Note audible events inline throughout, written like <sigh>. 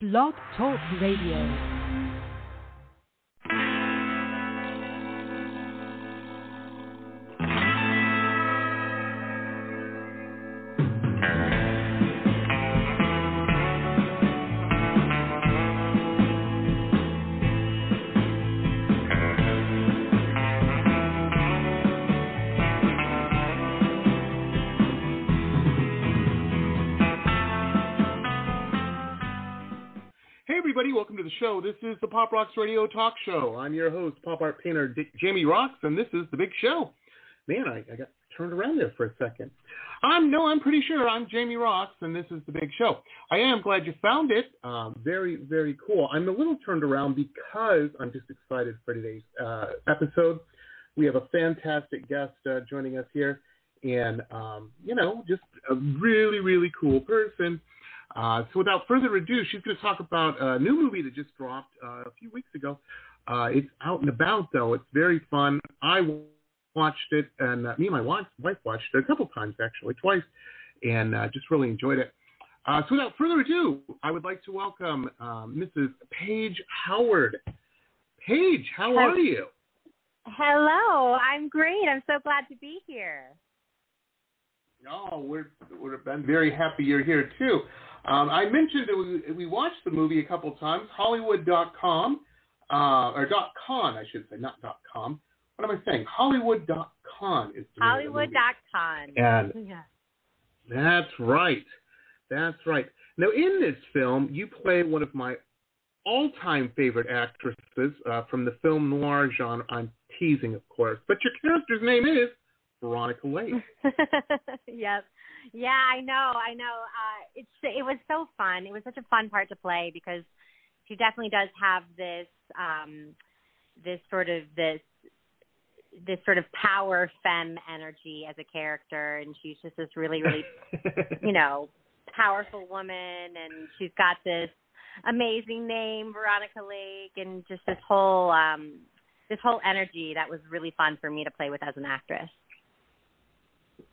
Blog Talk Radio. Everybody, welcome to the show. This is the Pop Rocks Radio Talk Show. I'm your host, pop art painter D- Jamie Roxx, and this is the big show. Man, I, I got turned around there for a second. I'm no, I'm pretty sure I'm Jamie Roxx, and this is the big show. I am glad you found it. Um, very, very cool. I'm a little turned around because I'm just excited for today's uh, episode. We have a fantastic guest uh, joining us here, and um, you know, just a really, really cool person. Uh, so without further ado, she's going to talk about a new movie that just dropped uh, a few weeks ago. Uh, it's out and about though. It's very fun. I watched it, and uh, me and my wife, wife watched it a couple times actually, twice, and uh, just really enjoyed it. Uh, so without further ado, I would like to welcome um, Mrs. Paige Howard. Paige, how Hi. are you? Hello, I'm great. I'm so glad to be here. Oh, we're, we're I'm very happy you're here too. Um, I mentioned that we, we watched the movie a couple times. Hollywood.com uh, or dot .con, I should say, not dot .com. What am I saying? Hollywood.con is the name of the movie. And Yeah. that's right. That's right. Now, in this film, you play one of my all-time favorite actresses uh, from the film noir genre. I'm teasing, of course, but your character's name is Veronica Lake. <laughs> yep. Yeah, I know. I know. Uh, it's it was so fun. It was such a fun part to play because she definitely does have this um this sort of this this sort of power femme energy as a character and she's just this really really <laughs> you know, powerful woman and she's got this amazing name, Veronica Lake, and just this whole um this whole energy that was really fun for me to play with as an actress.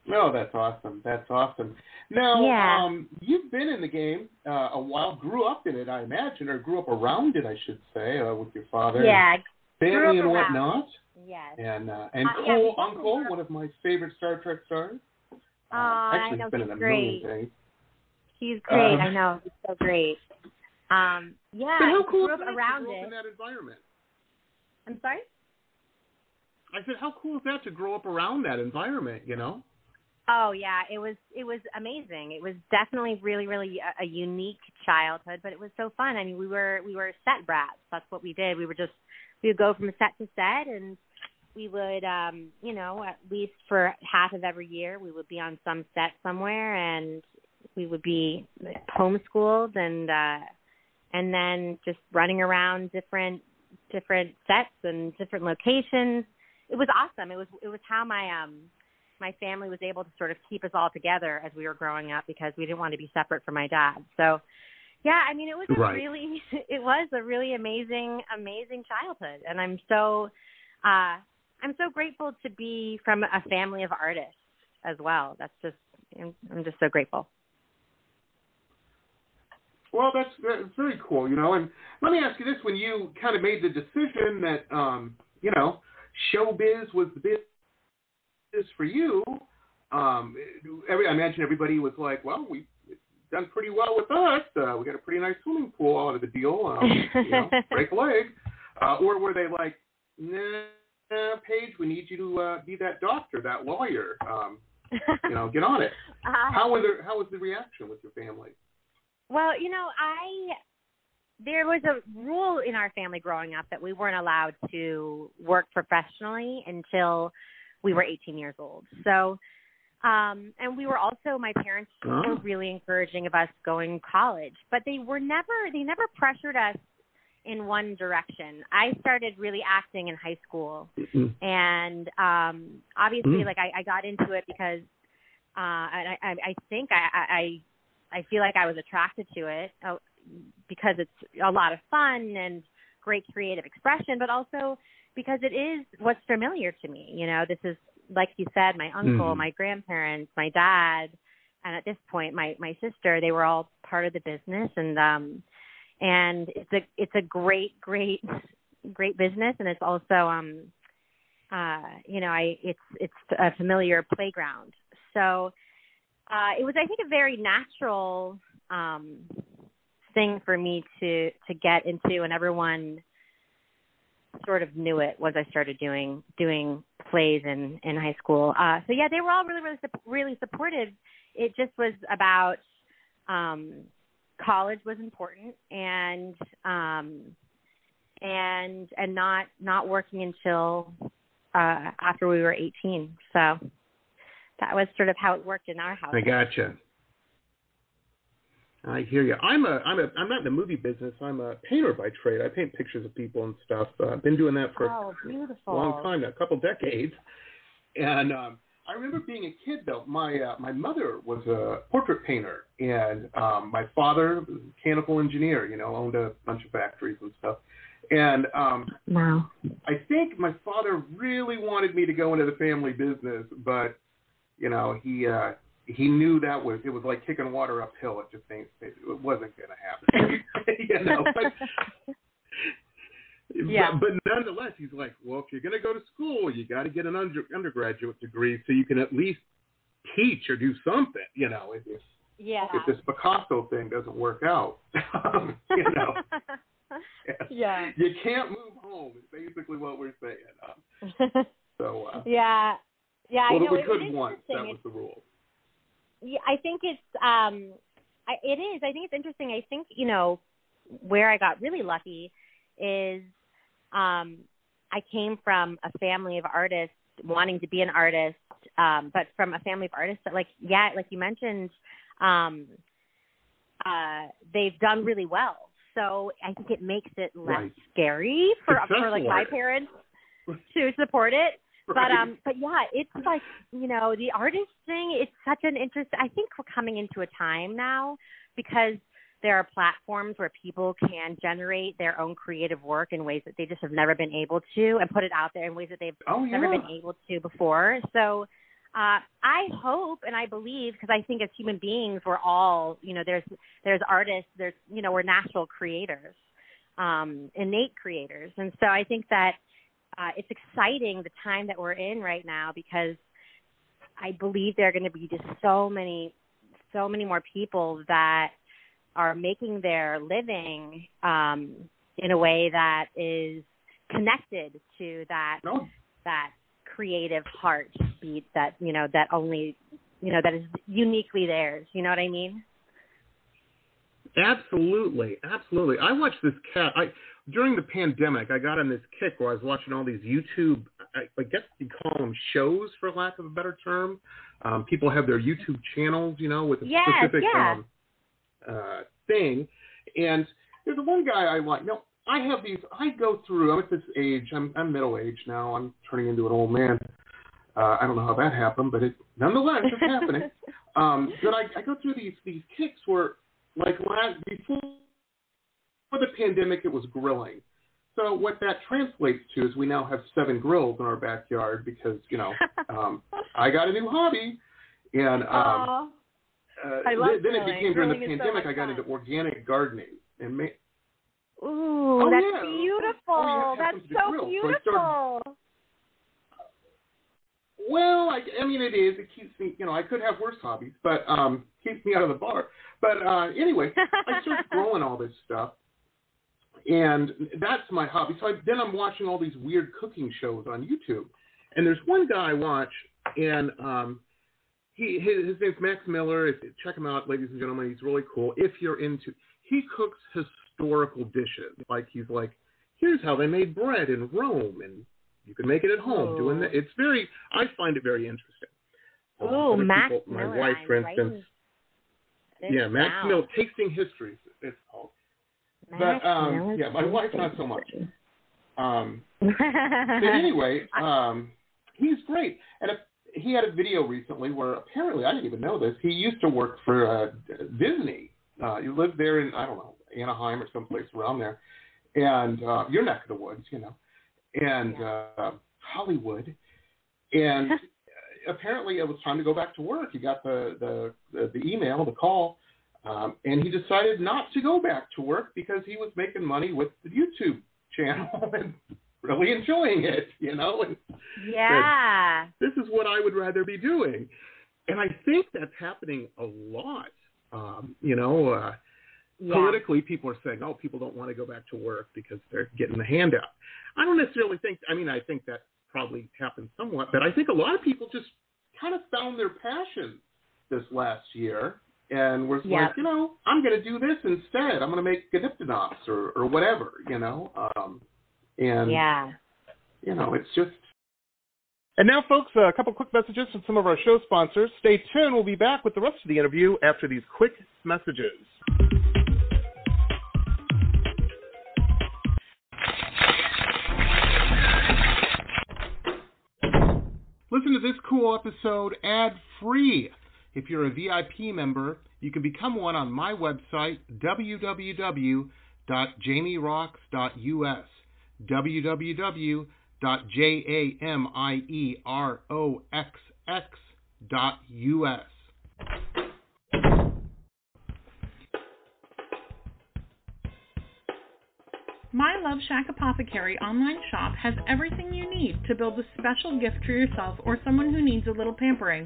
No, that's awesome. That's awesome. Now, Yeah. um, you've been in the game uh, a while, grew up in it, I imagine, or grew up around it, I should say, uh, with your father, Yeah, family, and whatnot. yes. And uh, and Uh, Cole definitely Uncle, one of my favorite Star Trek stars. Uh, Aw, I know, been he's in a great. million things. He's great. Um, I know. He's so great. Um, yeah, So how cool grew is up that to around grow up in it. that environment? I'm sorry. I said, how cool is that to grow up around that environment? You know. Oh yeah, it was it was amazing. It was definitely really really a, a unique childhood, but it was so fun. I mean, we were we were set brats. That's what we did. We were just we would go from set to set, and we would um you know at least for half of every year we would be on some set somewhere, and we would be homeschooled and uh and then just running around different different sets and different locations. It was awesome. It was it was how my um my family was able to sort of keep us all together as we were growing up because we didn't want to be separate from my dad. So, yeah, I mean, it was a Right. really, <laughs> it was a really amazing, amazing childhood, and I'm so, uh, I'm so grateful to be from a family of artists as well. That's just, I'm, I'm just so grateful. Well, that's that's very cool, you know. And let me ask you this: when you kind of made the decision that, um, you know, showbiz was the business for you, um, every I imagine everybody was like, "Well, we've done pretty well with us. Uh, we got a pretty nice swimming pool out of the deal. Um, you know, <laughs> break a leg." Uh, or were they like, "Nah, Paige, we need you to uh, be that doctor, that lawyer. Um, you know, get on it." <laughs> Uh, How was the how was the reaction with your family? Well, you know, I there was a rule in our family growing up that we weren't allowed to work professionally until we were 18 years old. So, um and we were also my parents were really encouraging of us going to college, but they were never they never pressured us in one direction. I started really acting in high school and um obviously Mm. like I, I got into it because uh I I, I think I, I I feel like I was attracted to it uh, because it's a lot of fun and great creative expression, but also because it is what's familiar to me. You know, this is like you said, my uncle, Mhm. my grandparents, my dad, and at this point, my my sister. They were all part of the business, and um, and it's a it's a great great <laughs> great business, and it's also um uh you know I it's it's a familiar playground. So uh, it was I think a very natural um thing for me to to get into, and everyone sort of knew it once I started doing doing plays in in high school. Uh, so yeah, they were all really really really supportive. It just was about um, college was important and um, and and not not working until uh, after we were 18. So that was sort of how it worked in our house. I gotcha. I hear you. I'm a I'm a I'm not in the movie business. I'm a painter by trade. I paint pictures of people and stuff. Uh, I've been doing that for oh, a long time, a couple decades. And um, I remember being a kid though. My uh, my mother was a portrait painter, and um, my father was a mechanical engineer. You know, owned a bunch of factories and stuff. And um, wow. I think my father really wanted me to go into the family business, but you know he uh, he knew that was it was like kicking water uphill. It just ain't it wasn't going to happen. <laughs> you know. But, <laughs> yeah. But, but nonetheless, he's like, well, if you're going to go to school, you got to get an under, undergraduate degree so you can at least teach or do something. You know, if if, yeah. if this Picasso thing doesn't work out, <laughs> you know. yeah. You can't move home. Is basically what we're saying. Um, so. Uh, yeah. Yeah, well, I know. we it, could it once. That was the rule. Yeah, I think it's um, I, it is. I think it's interesting. I think you know where I got really lucky is um, I came from a family of artists wanting to be an artist, um, but from a family of artists that, like, yeah, like you mentioned, um, uh, they've done really well. So I think it makes it less Right. scary for Successful for like my artists. parents to support it. <laughs> But um, but yeah, it's like you know the artist thing. It's such an interest. I think we're coming into a time now because there are platforms where people can generate their own creative work in ways that they just have never been able to, and put it out there in ways that they've oh yeah. never been able to before. So uh, I hope and I believe because I think as human beings we're all you know there's there's artists there's you know we're natural creators, um, innate creators, and so I think that uh, it's exciting the time that we're in right now because I believe there are going to be just so many so many more people that are making their living um, in a way that is connected to that No, that creative heartbeat that you know that only you know that is uniquely theirs. You know what I mean? Absolutely, absolutely. I watched this cat. I during the pandemic, I got on this kick where I was watching all these YouTube. I, I guess you call them shows, for lack of a better term. Um, people have their YouTube channels, you know, with a Yes, specific yeah. um, uh, thing. And there's one guy I like. No, I have these. I go through. I'm at this age. I'm I'm middle age now. I'm turning into an old man. Uh, I don't know how that happened, but it nonetheless it's happening. <laughs> Um, but I, I go through these these kicks where, like last before the pandemic, it was grilling. So what that translates to is we now have seven grills in our backyard because you know <laughs> um, I got a new hobby, and um, uh, I love then, then it became during the Grilling so pandemic. much I got fun. into organic gardening and ma- Ooh, Oh, that's yeah. beautiful. Oh, you have to have that's so grill. So beautiful. Well, I, I mean, it is. It keeps me, you know, I could have worse hobbies, but um, keeps me out of the bar. But uh, anyway, I started <laughs> growing all this stuff, and that's my hobby. So I, then I'm watching all these weird cooking shows on YouTube, and there's one guy I watch, and um, he his, his name's Max Miller. If, check him out, ladies and gentlemen. He's really cool. If you're into, he cooks historical dishes. Like he's like, here's how they made bread in Rome, and you can make it at home. Ooh. Doing that, it's very. I find it very interesting. Um, Ooh, Max people- my Miller. wife, for instance. Yeah, Max down. Miller, Tasting Histories. It's called. But um, yeah, my wife not so much. <laughs> Um, but <laughs> anyway, um, he's great. And if, he had a video recently where apparently I didn't even know this. He used to work for uh, Disney. Uh, he lived there in I don't know Anaheim or someplace around there, and uh, your neck of the woods, you know, and uh, Hollywood. And <laughs> apparently it was time to go back to work. He got the the the, the email, the call. Um, and he decided not to go back to work because he was making money with the YouTube channel <laughs> and really enjoying it, you know. And Yeah. this is what I would rather be doing. And I think that's happening a lot. Um, you know, uh, Yeah. politically, people are saying, oh, people don't want to go back to work because they're getting the handout. I don't necessarily think, I mean, I think that probably happens somewhat, but I think a lot of people just kind of found their passion this last year and was Yeah. like, you know, I'm going to do this instead. I'm going to make Ganiptonops or, or whatever, you know. Um, and, Yeah. you know, it's just. And now, folks, a couple quick messages from some of our show sponsors. Stay tuned. We'll be back with the rest of the interview after these quick messages. Listen to this cool episode ad free. If you're a VIP member, you can become one on my website, www.jamierocks.us. www.jamieroxx.us. My Love Shack Apothecary online shop has everything you need to build a special gift for yourself or someone who needs a little pampering.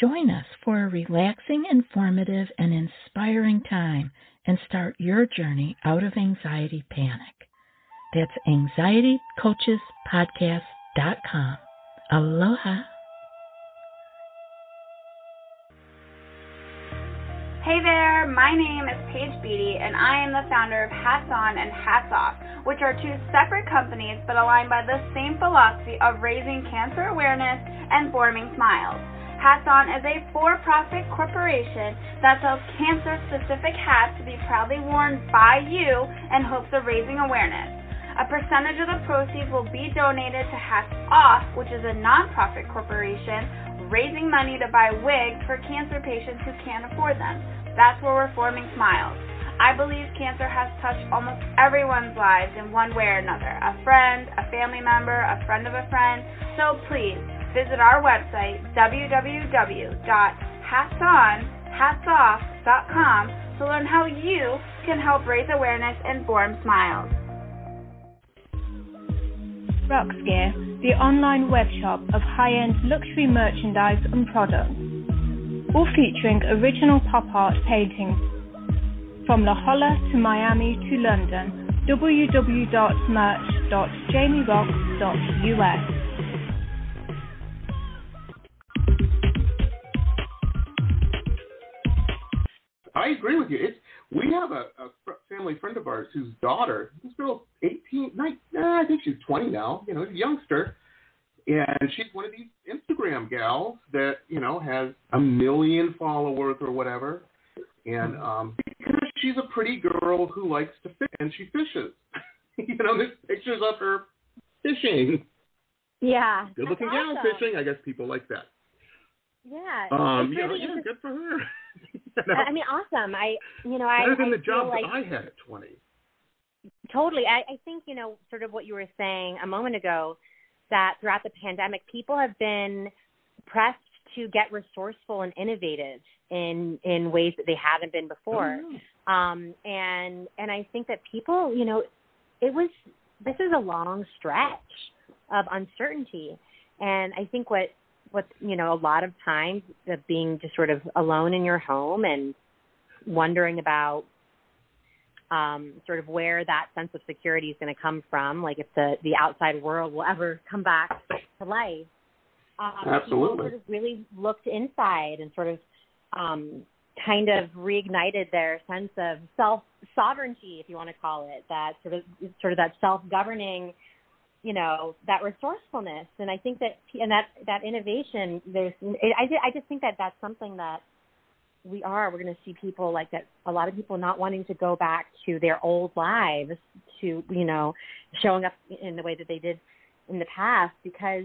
Join us for a relaxing, informative, and inspiring time and start your journey out of anxiety panic. That's anxietycoachespodcast.com. Aloha. Hey there, my name is Paige Beatty, and I am the founder of Hats On and Hats Off, which are two separate companies but aligned by the same philosophy of raising cancer awareness and forming smiles. Hats On is a for profit corporation that sells cancer specific hats to be proudly worn by you in hopes of raising awareness. A percentage of the proceeds will be donated to Hats Off, which is a nonprofit corporation raising money to buy wigs for cancer patients who can't afford them. That's where we're forming smiles. I believe cancer has touched almost everyone's lives in one way or another a friend, a family member, a friend of a friend. So please visit our website, www.hatsonhatsoff.com, to learn how you can help raise awareness and form smiles. Rocks Gear, the online web shop of high-end luxury merchandise and products, all featuring original pop art paintings from La Jolla to Miami to London. www.merch.jamieroxx.us I agree with you. It's we have a, a family friend of ours whose daughter, this girl, eighteen, nine, nah, I think she's twenty now. You know, a youngster, and she's one of these Instagram gals that you know has a million followers or whatever, and um, because she's a pretty girl who likes to fish and she fishes. <laughs> you know, there's pictures of her fishing. Yeah. Good looking gal awesome. fishing. I guess people like that. Yeah. Um, it's you know, really yeah, good for her. <laughs> Know, I mean, awesome. I, you know, I, Better than I the job like that I had at 20. totally. I, I think you know, sort of what you were saying a moment ago, that throughout the pandemic, people have been pressed to get resourceful and innovative in in ways that they haven't been before. Oh, Um, and and I think that people, you know, it was this is a long stretch of uncertainty, and I think what what you know a lot of times of being just sort of alone in your home and wondering about um, sort of where that sense of security is going to come from, like if the the outside world will ever come back to life. Um, People Absolutely. sort of really looked inside and sort of um, kind of reignited their sense of self sovereignty, if you want to call it that, sort of sort of that self governing, you know, that resourcefulness. And I think that and that that innovation, there's I I just think that that's something that we are. We're going to see people like that. A lot of people not wanting to go back to their old lives, to you know, showing up in the way that they did in the past because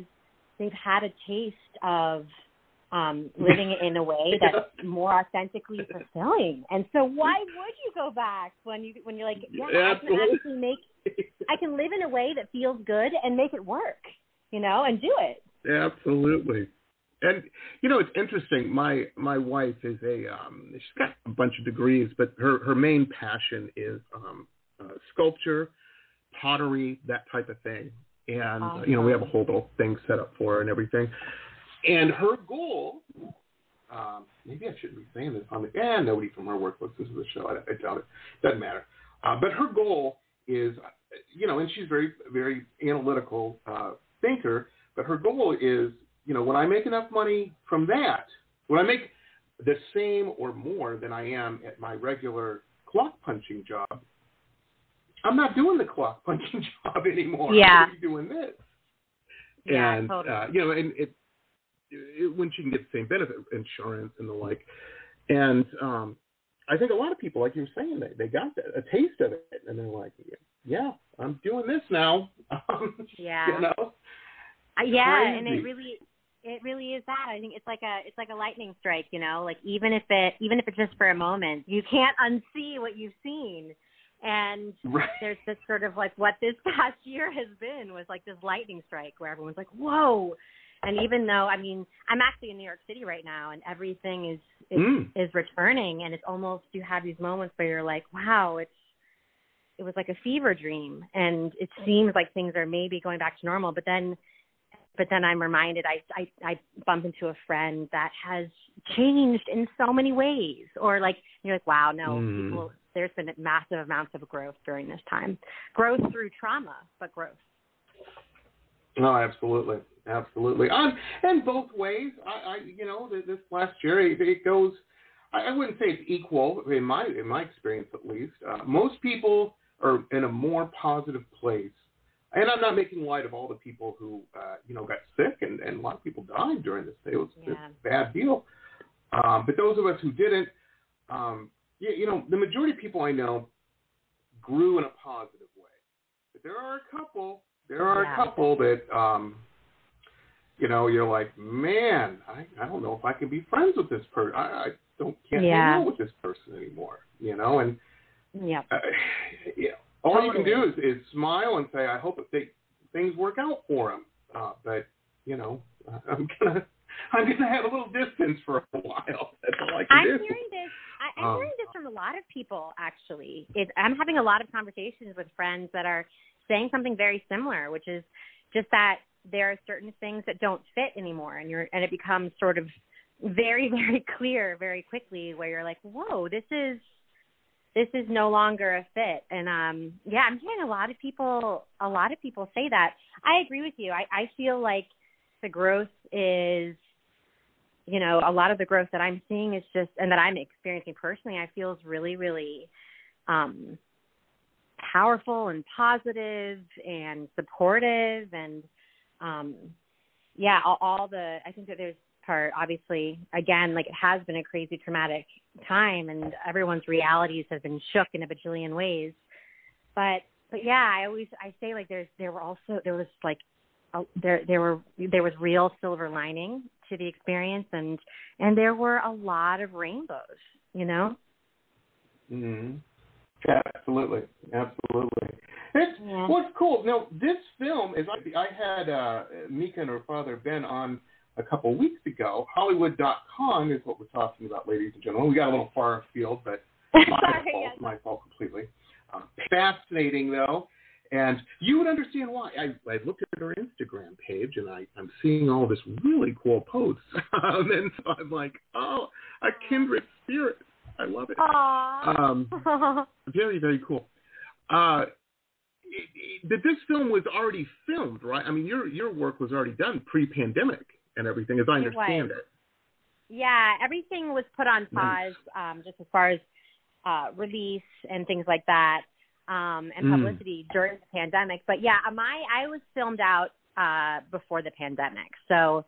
they've had a taste of um <laughs> living in a way that's more authentically fulfilling. And so why would you go back when you when you're like, yeah, I can actually make I can live in a way that feels good and make it work, you know, and do it. Absolutely. And you know, it's interesting. My my wife is a um she's got a bunch of degrees, but her her main passion is um uh, sculpture, pottery, that type of thing. And uh, you know, we have a whole little thing set up for her and everything. And her goal, um, maybe I shouldn't be saying this on the, yeah, nobody from her work listens to the show. I, I doubt it. Doesn't matter. Uh, but her goal is, you know, and she's very, very analytical uh, thinker. But her goal is, you know, when I make enough money from that, when I make the same or more than I am at my regular clock punching job, I'm not doing the clock punching <laughs> job anymore. Yeah. I'm doing this. Yeah, and totally. uh, you know, and it, it when she can get the same benefit, insurance and the like. And um, I think a lot of people, like you were saying, they they got that, a taste of it, and they're like, yeah, I'm doing this now. <laughs> Yeah. you know. Uh, yeah, and it really it really is that. I think it's like a it's like a lightning strike, you know, like even if it even if it's just for a moment, you can't unsee what you've seen. And Right. there's this sort of like what this <laughs> past year has been was like this lightning strike where everyone's like, Whoa and even though I mean I'm actually in New York City right now and everything is is, Mm. is returning and it's almost you have these moments where you're like, Wow, it's it was like a fever dream and it seems like things are maybe going back to normal but then but then I'm reminded I, I I bump into a friend that has changed in so many ways or like you're like wow no Mm. people there's been massive amounts of growth during this time growth through trauma but growth No, absolutely, absolutely. On and both ways. I, I you know, this last year it, it goes. I, I wouldn't say it's equal in my in my experience at least. Uh, most people are in a more positive place, and I'm not making light of all the people who uh, you know got sick and, and a lot of people died during this. It was Yeah. a bad deal. Um, but those of us who didn't, um, you, you know, the majority of people I know grew in a positive way. But there are a couple. There are Yeah. a couple that, um, you know, you're like, man, I, I don't know if I can be friends with this person. I, I don't can't Yeah. hang out with this person anymore. You know, and yeah uh, yeah, all you can do is, is smile and say, I hope that they, things work out for them. Uh, but you know, <laughs> I'm gonna I'm gonna have a little distance for a while. <laughs> That's all I can I'm do. hearing this. I, I'm Um, hearing this from a lot of people. Actually, it, I'm having a lot of conversations with friends that are saying something very similar, which is just that there are certain things that don't fit anymore, and you're and it becomes sort of very <laughs> very clear very quickly where you're like, whoa, this is this is no longer a fit. And um yeah, I'm hearing a lot of people a lot of people say that. I agree with you. I, I feel like the growth is you know, a lot of the growth that I'm seeing is just and that I'm experiencing personally, I feel is really, really um powerful and positive and supportive and um yeah, all, all the I think that there's part obviously again like it has been a crazy traumatic time and everyone's realities have been shook in a bajillion ways. But but yeah, I always I say like there's there were also there was like a, there there were there was real silver lining to the experience and and there were a lot of rainbows, you know. Mhm. Absolutely, absolutely. It's Yeah. what's cool. Now this film is. I, I had uh, Mika and her father Ben on a couple weeks ago. Hollywood.con is what we're talking about, ladies and gentlemen. We got a little far afield, but <laughs> my fault. My fault completely. Uh, fascinating though, and you would understand why. I, I looked at her Instagram page and I, I'm seeing all this really cool posts, um, <laughs> and so I'm like, oh, a kindred spirit. I love it. Aww. Um, <laughs> very, very cool. Uh, it, it, that this film was already filmed, right? I mean, your your work was already done pre-pandemic and everything, as I It understand was. it. Yeah, everything was put on Nice. pause, um, just as far as uh, release and things like that, um, and Mm. publicity during the pandemic. But yeah, my I was filmed out uh, before the pandemic, so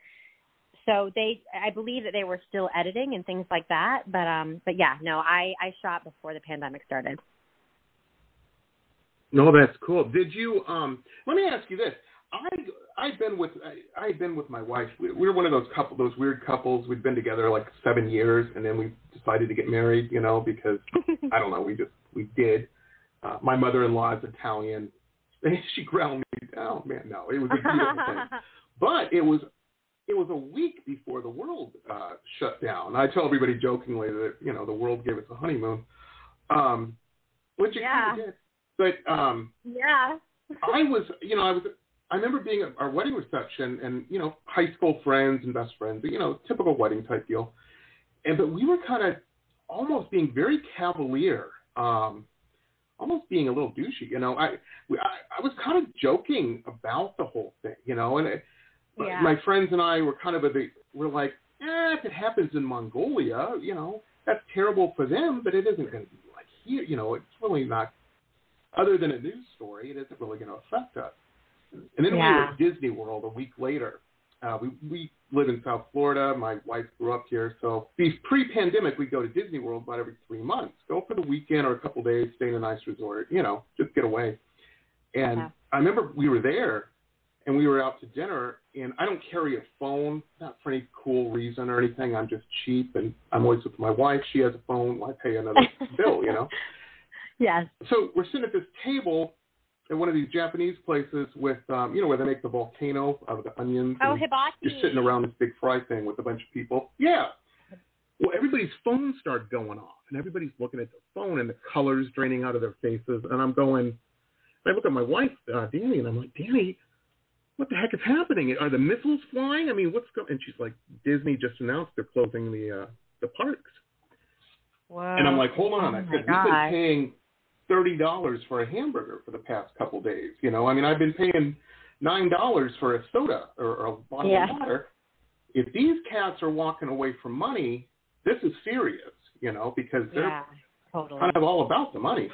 so they I believe that they were still editing and things like that. But um, but yeah, no, I I shot before the pandemic started. No, that's cool. Did you? Um, let me ask you this. I I've been with I, I've been with my wife. We, we were one of those couple, those weird couples. We'd been together like seven years, and then we decided to get married. You know, because <laughs> I don't know, we just we did. Uh, my mother-in-law is Italian. <laughs> she ground me down, man. No, it was a beautiful thing. <laughs> But it was it was a week before the world uh, shut down. I tell everybody jokingly that you know the world gave us a honeymoon, um, which it Yeah. kind of did. But um, yeah. I was, you know, I was. I remember being at our wedding reception, and you know, high school friends and best friends, you know, typical wedding type deal. And but we were kind of almost being very cavalier, um, almost being a little douchey. You know, I we, I, I was kind of joking about the whole thing, you know, and it, Yeah. my friends and I were kind of a we're like, eh, if it happens in Mongolia, you know, that's terrible for them, but it isn't going to be like here, you know, it's really not. Other than a news story, it isn't really going to affect us. And then we were Yeah. at Disney World a week later. Uh, we we live in South Florida. My wife grew up here, so pre-pandemic, we go to Disney World about every three months. Go for the weekend or a couple days, stay in a nice resort, you know, just get away. And Yeah. I remember we were there, and we were out to dinner. And I don't carry a phone, not for any cool reason or anything. I'm just cheap, and I'm always with my wife. She has a phone. Why pay another <laughs> bill, you know? Yes. so we're sitting at this table at one of these Japanese places with, um, you know, where they make the volcano out of the onions. Oh, hibachi. You're sitting around this big fry thing with a bunch of people. Yeah. Well, everybody's phones start going off, and everybody's looking at their phone, and the colors draining out of their faces. And I'm going, I look at my wife, uh, Danny, and I'm like, Danny, what the heck is happening? Are the missiles flying? I mean, what's going? And she's like, Disney just announced they're closing the uh, the parks. Whoa. And I'm like, hold on. Oh I said, we've been paying thirty dollars for a hamburger for the past couple days. You know, I mean, I've been paying nine dollars for a soda or, or a bottle Yeah. of water. If these cats are walking away from money, this is serious. You know, because they're Yeah, totally. kind of all about the money.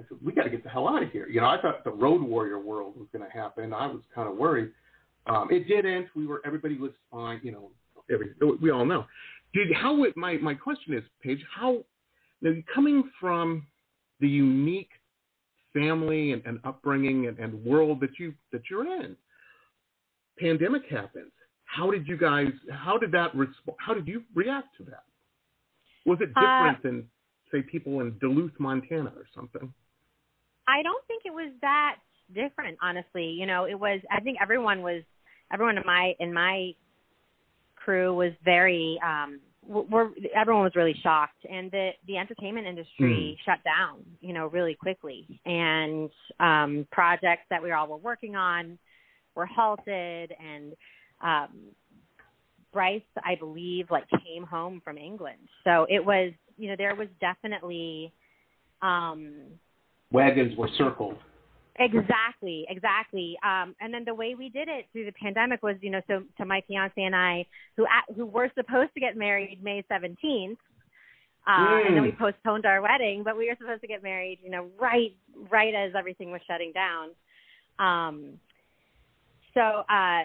I said, we got to get the hell out of here. You know, I thought the Road Warrior world was going to happen. I was kind of worried. Um, it didn't. We were everybody was fine. You know, every we all know. Did how it, my my question is, Paige, how now coming from the unique family and, and upbringing and, and world that you that you're in, pandemic happens. How did you guys? How did that? Resp- how did you react to that? Was it Uh, different than say people in Duluth, Montana, or something? I don't think it was that different, honestly. You know, it was. I think everyone was, everyone in my in my crew was very. um we're, everyone was really shocked, and the the entertainment industry shut down. You know, really quickly, and um projects that we all were working on were halted, and um Bryce, I believe, like came home from England. So it was, you know, there was definitely um Wagons were circled. Exactly, exactly. Um, and then the way we did it through the pandemic was, you know, so to my fiance and I, who a- who were supposed to get married May seventeenth, uh, and then we Mm. postponed our wedding, but we were supposed to get married, you know, right right as everything was shutting down. Um, so uh,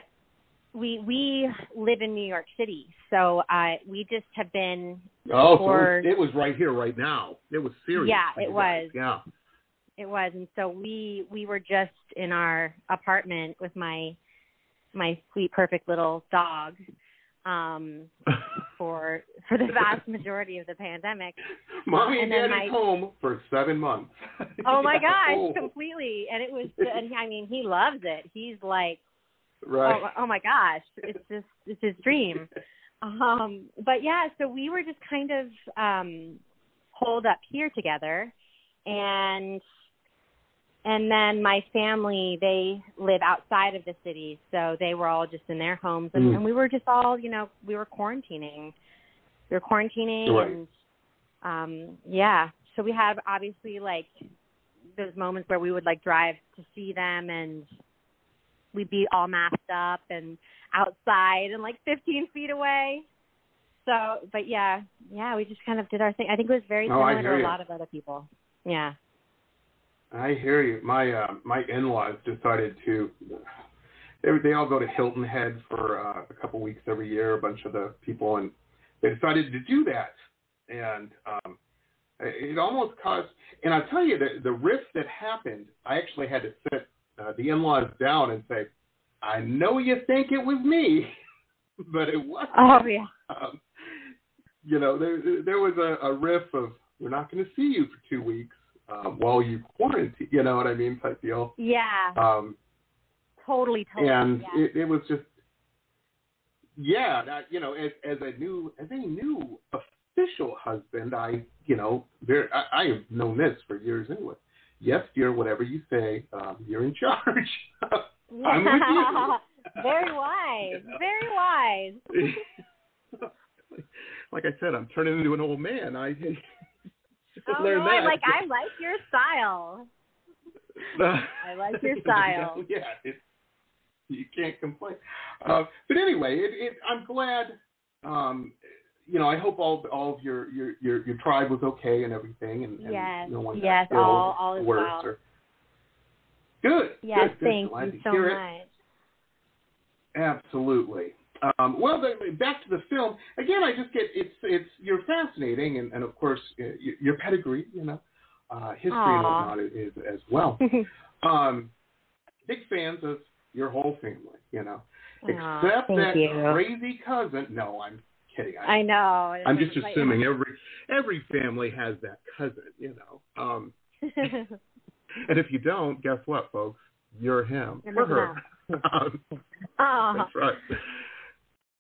we we live in New York City, so uh, we just have been. Oh, for, so it was, it was right here, right now. It was serious. Yeah, it was. Yeah. It was, and so we we were just in our apartment with my my sweet, perfect little dog um, <laughs> for for the vast majority of the pandemic. Mommy and and then Daddy's my- home for seven months. <laughs> Oh my <laughs> gosh, Oh, completely. And it was, and I mean, he loves it. He's like, right. oh, oh my gosh, it's just it's his dream. Um, but yeah, so we were just kind of um, holed up here together, and and then my family they live outside of the city, so they were all just in their homes, and, Mm. and we were just all you know we were quarantining. We were quarantining, Right. and um, yeah, so we had obviously like those moments where we would like drive to see them and we'd be all masked up and outside and like 15 feet away. So, but yeah, yeah, we just kind of did our thing. I think it was very Oh, similar hear to a you. lot of other people. Yeah. I hear you. My uh, my in-laws decided to. They they all go to Hilton Head for uh, a couple weeks every year. A bunch of the people, and they decided to do that. And um, it almost caused. And I tell you, the the rift that happened. I actually had to sit uh, the in-laws down and say, "I know you think it was me, <laughs> but it wasn't." Oh yeah. um, you know, there there was a, a riff of we're not going to see you for two weeks um, while you quarantine. You know what I mean, type deal. Yeah. Um, totally. Totally. and yeah. it, it was just, yeah, that, you know, as as a new as a new official husband, I you know, there I, I have known this for years anyway. Yes, dear, whatever you say, um, you're in charge. <laughs> I'm with you. <laughs> very wise. You know? Very wise. <laughs> like I said, I'm turning into an old man. I Oh learned no, I like I like your style. <laughs> I like your <laughs> style. yeah, it, you can't complain. Uh, but anyway, it, it, I'm glad. Um, you know, I hope all all of your your your, your tribe was okay and everything, and, and Yes, no one yes, all- all is well. Or, good. Yes, good, good. thank Glad you so hear it. much. Absolutely. Um, well, the, back to the film again. I just get it's it's you're fascinating, and, and of course uh, your pedigree, you know, uh, history and Aw. whatnot is, is as well. <laughs> um, big fans of your whole family, you know, Aw, except that you. crazy cousin. No, I'm kidding. I, I know. I'm just Like- assuming every every family has that cousin, you know. Um, <laughs> and if you don't, guess what, folks? You're him You're or her. <laughs> um, that's right.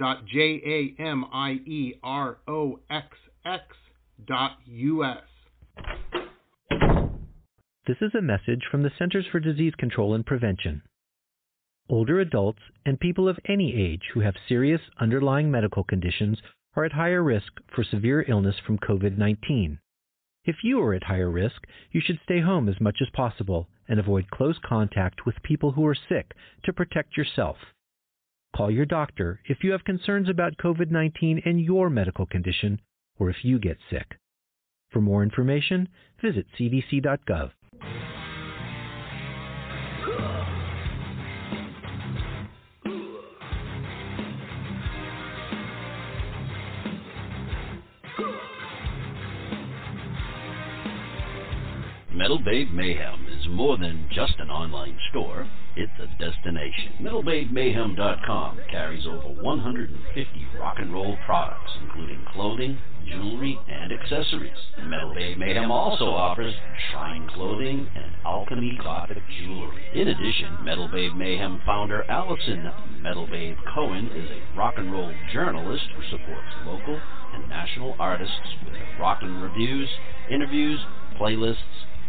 www.jamieroxx.us. This is a message from the Centers for Disease Control and Prevention. Older adults and people of any age who have serious underlying medical conditions are at higher risk for severe illness from COVID 19. If you are at higher risk, you should stay home as much as possible and avoid close contact with people who are sick to protect yourself. Call your doctor if you have concerns about COVID 19 and your medical condition, or if you get sick. For more information, visit cdc.gov. Metal Babe Mayhem is more than just an online store, it's a destination. MetalBabeMayhem.com carries over 150 rock and roll products, including clothing, jewelry, and accessories. Metal Mayhem also offers shrine clothing and alchemy gothic jewelry. In addition, Metal Mayhem founder Allison Metal Cohen is a rock and roll journalist who supports local and national artists with their rockin' reviews, interviews, playlists,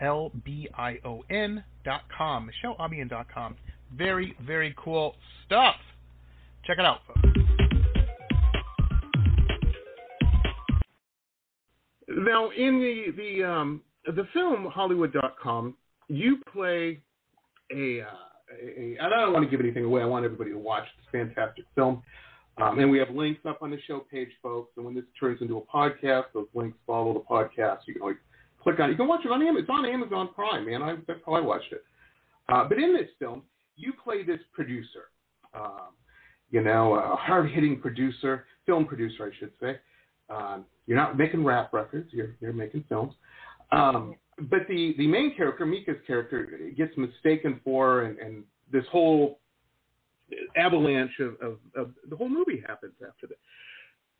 L B I O N dot com. MicheleAlbion dot com. Very, very cool stuff. Check it out, folks. Now, in the the um, the film Hollywood.con, you play a, uh, a, I don't want to give anything away. I want everybody to watch this fantastic film. Um, and we have links up on the show page, folks. And when this turns into a podcast, those links follow the podcast. You can always click on it. You can watch it on Amazon. It's on Amazon Prime, man. I, that's how I watched it. Uh, but in this film, you play this producer. Um, you know, a hard-hitting producer, film producer, I should say. Um, you're not making rap records. You're you're making films. Um, but the the main character, Mika's character, gets mistaken for, and, and this whole avalanche of, of, of the whole movie happens after that.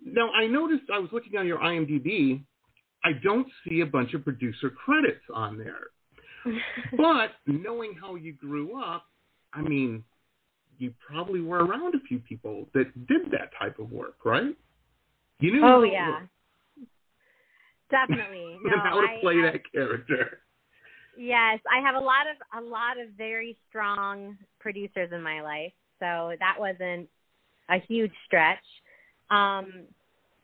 Now, I noticed I was looking on your IMDb. I don't see a bunch of producer credits on there. <laughs> but knowing how you grew up, I mean, you probably were around a few people that did that type of work, right? You knew. Oh yeah, definitely. <laughs> No, how to play I, that character. Yes, I have a lot of a lot of very strong producers in my life, so that wasn't a huge stretch. Um,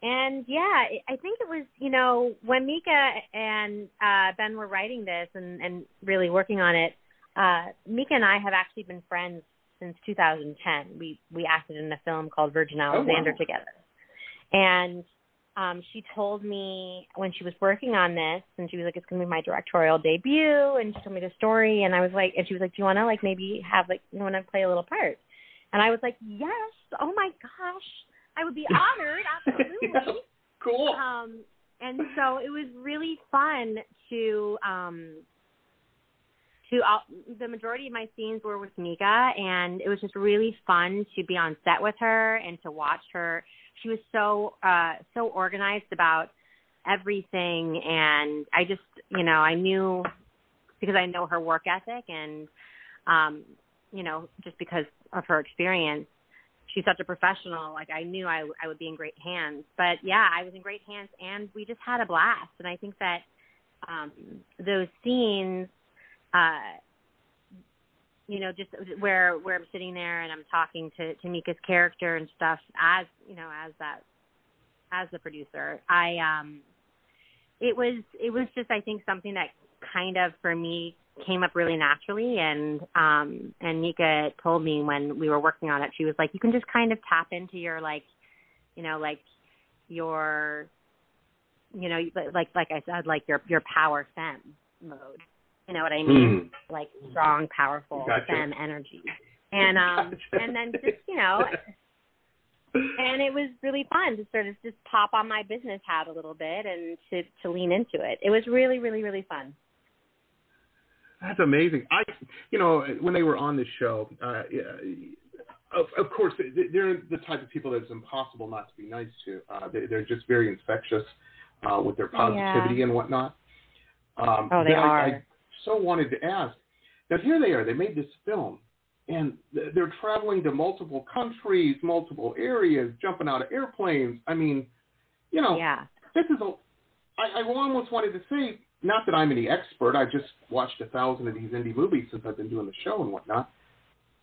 and yeah, I think it was you know when Mika and uh, Ben were writing this and and really working on it. Uh, Mika and I have actually been friends since 2010. We we acted in a film called Virgin Alexander oh, wow. together, and um, she told me when she was working on this, and she was like, "It's going to be my directorial debut," and she told me the story, and I was like, and she was like, "Do you want to like maybe have like you want to play a little part?" And I was like, "Yes! Oh my gosh, I would be <laughs> honored, absolutely." <laughs> cool. Um, and so it was really fun to um to uh, the majority of my scenes were with Mika, and it was just really fun to be on set with her and to watch her. She was so uh, so organized about everything, and I just you know I knew because I know her work ethic and um, you know just because of her experience. She's such a professional. Like I knew I, I would be in great hands. But yeah, I was in great hands, and we just had a blast. And I think that um, those scenes uh, you know, just where where I'm sitting there and I'm talking to to Mika's character and stuff as you know as that as the producer. I um, it was it was just I think something that kind of for me came up really naturally and um and Mika told me when we were working on it she was like you can just kind of tap into your like you know like your you know like like I said like your your power fem mode you know what I mean? Mm. Like strong, powerful Gotcha. femme energy. And um Gotcha. and then just, you know and it was really fun to sort of just pop on my business hat a little bit and to to lean into it. It was really, really, really fun. That's amazing. I, you know, when they were on the show, uh, of, of course, they're the type of people that it's impossible not to be nice to. Uh, they, they're just very infectious uh, with their positivity Yeah. and whatnot. Um, Oh, they but I, are. I so wanted to ask. Now here they are. They made this film, and they're traveling to multiple countries, multiple areas, jumping out of airplanes. I mean, you know, Yeah. this is a. I, I almost wanted to say, not that I'm any expert. I've just watched a thousand of these indie movies since I've been doing the show and whatnot.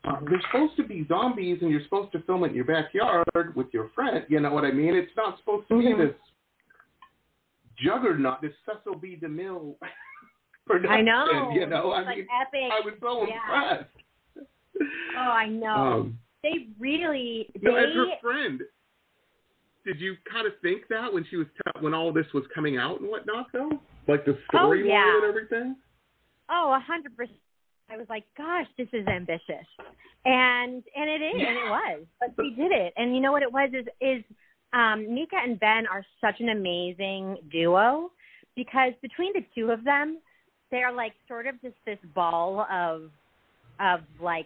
Uh, they're supposed to be zombies, and you're supposed to film it in your backyard with your friend. You know what I mean? It's not supposed to Mhm. be this juggernaut, this Cecil B. DeMille <laughs> production. I know. You know, I It's like mean, epic. I was so Yeah. impressed. Oh, I know. Um, they really you know, as her friend, did you kind of think that when she was t- when all this was coming out and whatnot, though, like the Oh, storyline yeah. and everything? Oh, a hundred percent. I was like, gosh, this is ambitious, and and it is, and it was, but we did it. And you know what it was is is um, Mika and Ben are such an amazing duo because between the two of them, they're like sort of just this ball of of like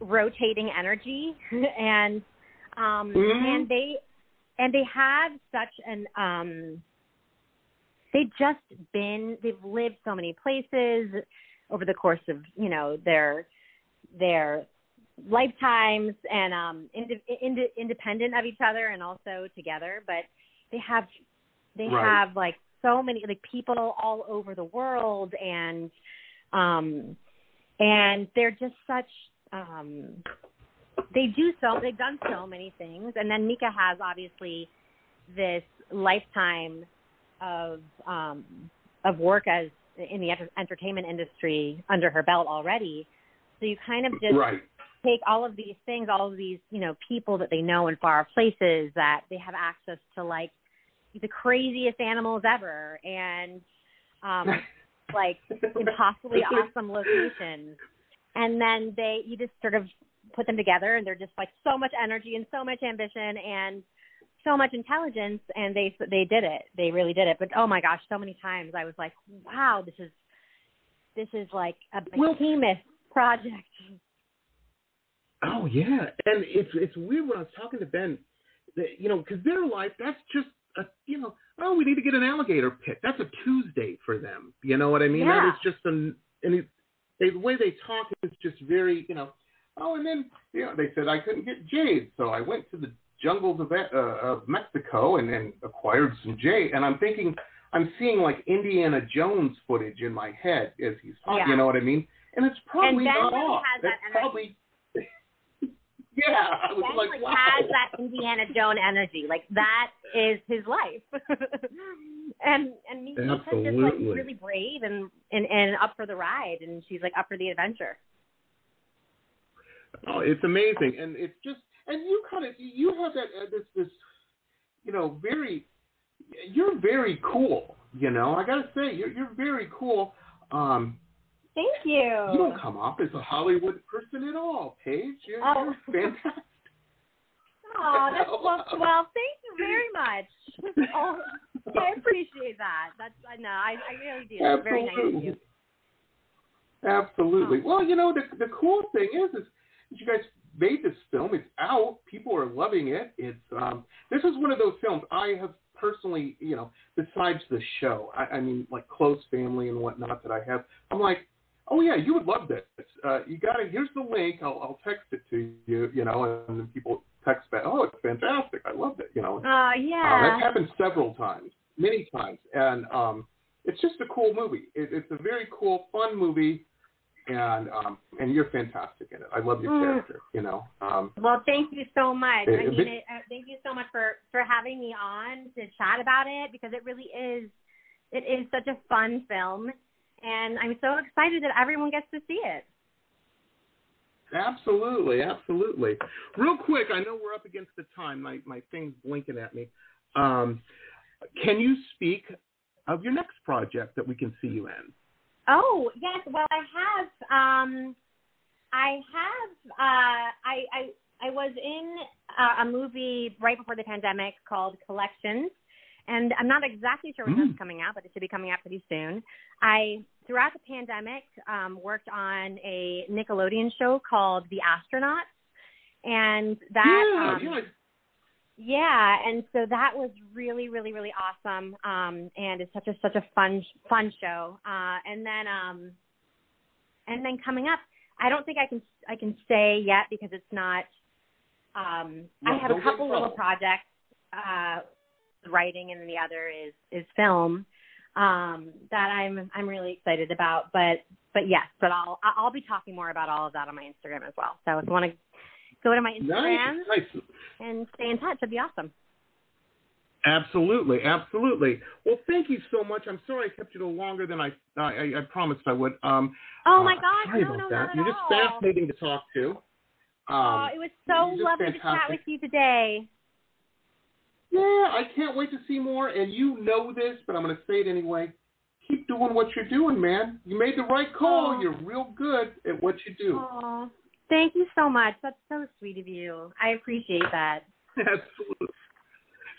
rotating energy, <laughs> and um, Mhm. and they and they have such an um they've just been they've lived so many places over the course of you know their their lifetimes and um ind- ind- independent of each other and also together but they have they Right. have like so many like people all over the world and um and they're just such um they do so they've done so many things. And then Mika has obviously this lifetime of um of work as in the enter- entertainment industry under her belt already. So you kind of just Right. take all of these things all of these you know people that they know in far places that they have access to like the craziest animals ever and um <laughs> like impossibly <laughs> awesome locations. And then they you just sort of put them together and they're just like so much energy and so much ambition and so much intelligence and they they did it they really did it but oh my gosh so many times i was like wow this is this is like a behemoth project Oh yeah, and it's it's weird when I was talking to Ben, that, you know, because their life that's just a you know, oh we need to get an alligator pit. That's a Tuesday for them. You know what I mean? Yeah. That is just an and it, they, the way they talk is just very you know. Oh, and then you know they said I couldn't get jade, so I went to the jungles of uh, of Mexico and then acquired some jade. And I'm thinking I'm seeing like Indiana Jones footage in my head as he's talking. Yeah. You know what I mean? And it's probably Ben not really off. has that That's energy. probably <laughs> yeah. I was Ben, like, like, wow. has that Indiana Jones energy. Like that is his life. <laughs> and and Mika's just like really brave and, and and up for the ride and she's like up for the adventure. Oh, it's amazing, and it's just, and you kind of, you have that uh, this this, you know, very, you're very cool. You know, I gotta say, you're you're very cool. Um, Thank you. you don't come off as a Hollywood person at all, Paige. You're, Oh. you're fantastic. <laughs> <laughs> Oh, that's well, well. Thank you very much. <laughs> oh, I appreciate that. That's I know I, I really do. It's very nice of you. Absolutely. Well, you know, the the cool thing is, is you guys made this film. It's out. People are loving it. It's um, this is one of those films I have personally, you know, besides the show, I, I mean, like close family and whatnot that I have. I'm like, oh yeah, you would love this. Uh, you got to. Here's the link. I'll, I'll text it to you. You know, and then people text back, oh, it's fantastic. I loved it. You know. Oh Uh, yeah. that's happened several times, many times, and um, it's just a cool movie. It, it's a very cool, fun movie, and um, and you're fantastic in it. I love your Mm. character. You know, um, Well, thank you so much. Uh, I mean, but- it, uh, thank you so much for for having me on to chat about it because it really is it is such a fun film, and I'm so excited that everyone gets to see it. absolutely, absolutely. Real quick, I know we're up against the time. My my thing's blinking at me. Um, can you speak of your next project that we can see you in? Oh yes, well I have um I have uh I I I was in uh, a movie right before the pandemic called Collections and I'm not exactly sure when Mm. that's coming out, but it should be coming out pretty soon. I throughout the pandemic um worked on a Nickelodeon show called The Astronauts and that yeah, um, yeah. Yeah, and so that was really, really, really awesome. Um, and it's such a such a fun fun show. Uh, and then um, and then coming up, I don't think I can I can say yet because it's not. Um, No, I have a couple little projects, uh, writing, and the other is is film um, that I'm I'm really excited about. But but yes, but I'll I'll be talking more about all of that on my Instagram as well. So if you want to go to my Instagram Nice, nice. and stay in touch, it'd be awesome. Absolutely, absolutely. Well, thank you so much. I'm sorry I kept you a little longer than I I, I promised I would. Um, Oh my uh, sorry no, about no, that. You're just all. fascinating to talk to. Um, oh, it was so lovely to chat with you today. Yeah, I can't wait to see more. And you know this, but I'm going to say it anyway. Keep doing what you're doing, man. You made the right call. Aw. You're real good at what you do. Oh, thank you so much. That's so sweet of you. I appreciate that. Absolutely.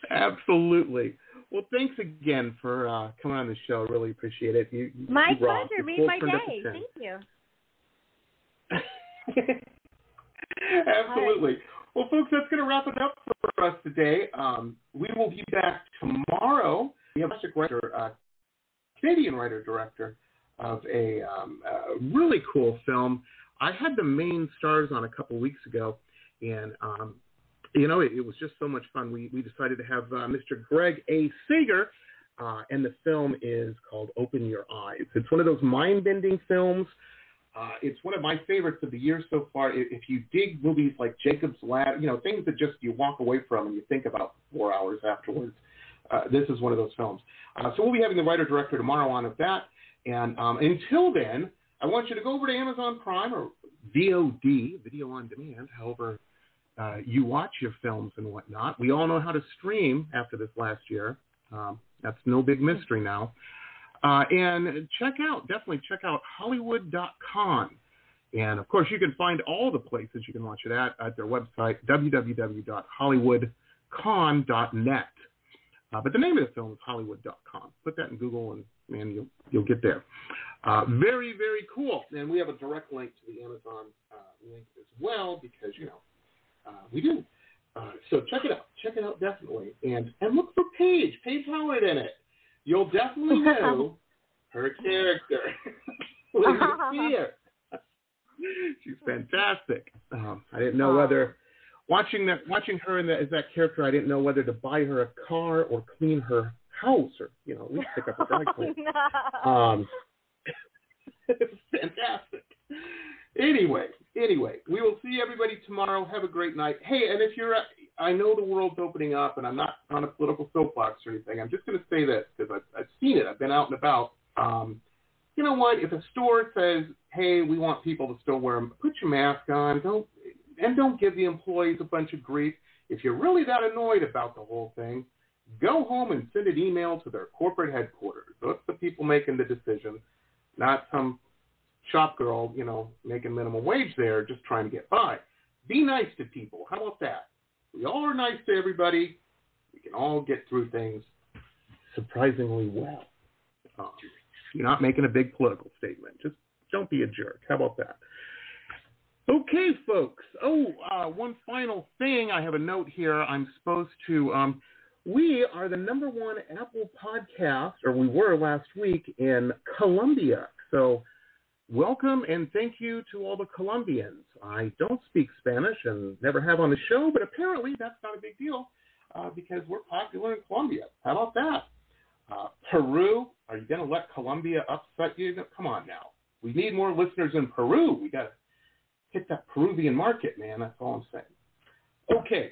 Absolutely. Well, thanks again for uh, coming on the show. Really appreciate it. You, My you pleasure. Made my day. Thank you. <laughs> Absolutely. Well, folks, that's going to wrap it up for us today. Um, we will be back tomorrow. We have a writer, uh, Canadian writer director of a, um, a really cool film. I had the main stars on a couple weeks ago, and um, you know it, it was just so much fun. We we decided to have uh, Mr. Greg A. Sager, uh, and the film is called Open Your Eyes. It's one of those mind-bending films. Uh, it's one of my favorites of the year so far. If, if you dig movies like Jacob's Ladder, you know things that just you walk away from and you think about four hours afterwards. Uh, this is one of those films. Uh, so we'll be having the writer director tomorrow on of that. And um, until then, I want you to go over to Amazon Prime or VOD, video on demand, however uh, you watch your films and whatnot. We all know how to stream after this last year. Um, that's no big mystery now. Uh, and check out, definitely check out Hollywood.con. And of course, you can find all the places you can watch it at at their website, www.hollywoodcon.net. Uh, but the name of the film is Hollywood.con. Put that in Google, and man, you'll you'll get there. Uh, very very cool. And we have a direct link to the Amazon uh, link as well because you know uh, we do. Uh, so check it out. Check it out definitely, and and look for Paige. Paige Howard in it. You'll definitely <laughs> know her character when you see her. <laughs> She's fantastic. Um, I didn't know whether watching that watching her in that as that character, I didn't know whether to buy her a car or clean her house or you know at least pick up a <laughs> dry clean. Um, it's <laughs> fantastic. Anyway, anyway, we will see everybody tomorrow. Have a great night. Hey, and if you're, I know the world's opening up, and I'm not on a political soapbox or anything. I'm just going to say this because I've, I've seen it. I've been out and about. Um, you know what? If a store says, "Hey, we want people to still wear them," put your mask on. Don't and don't give the employees a bunch of grief. If you're really that annoyed about the whole thing, go home and send an email to their corporate headquarters. That's the people making the decision, not some shop girl, you know, making minimum wage there, just trying to get by. Be nice to people. How about that? We all are nice to everybody. We can all get through things surprisingly well. Um, you're not making a big political statement. Just don't be a jerk. How about that? Okay, folks. Oh, uh, one final thing. I have a note here. I'm supposed to. Um, we are the number one Apple podcast, or we were last week in Colombia. So, welcome and thank you to all the Colombians. I don't speak Spanish and never have on the show, but apparently that's not a big deal uh, because we're popular in Colombia. How about that? Uh, Peru, are you going to let Colombia upset you? Come on now. We need more listeners in Peru. We got to hit that Peruvian market, man. That's all I'm saying. Okay,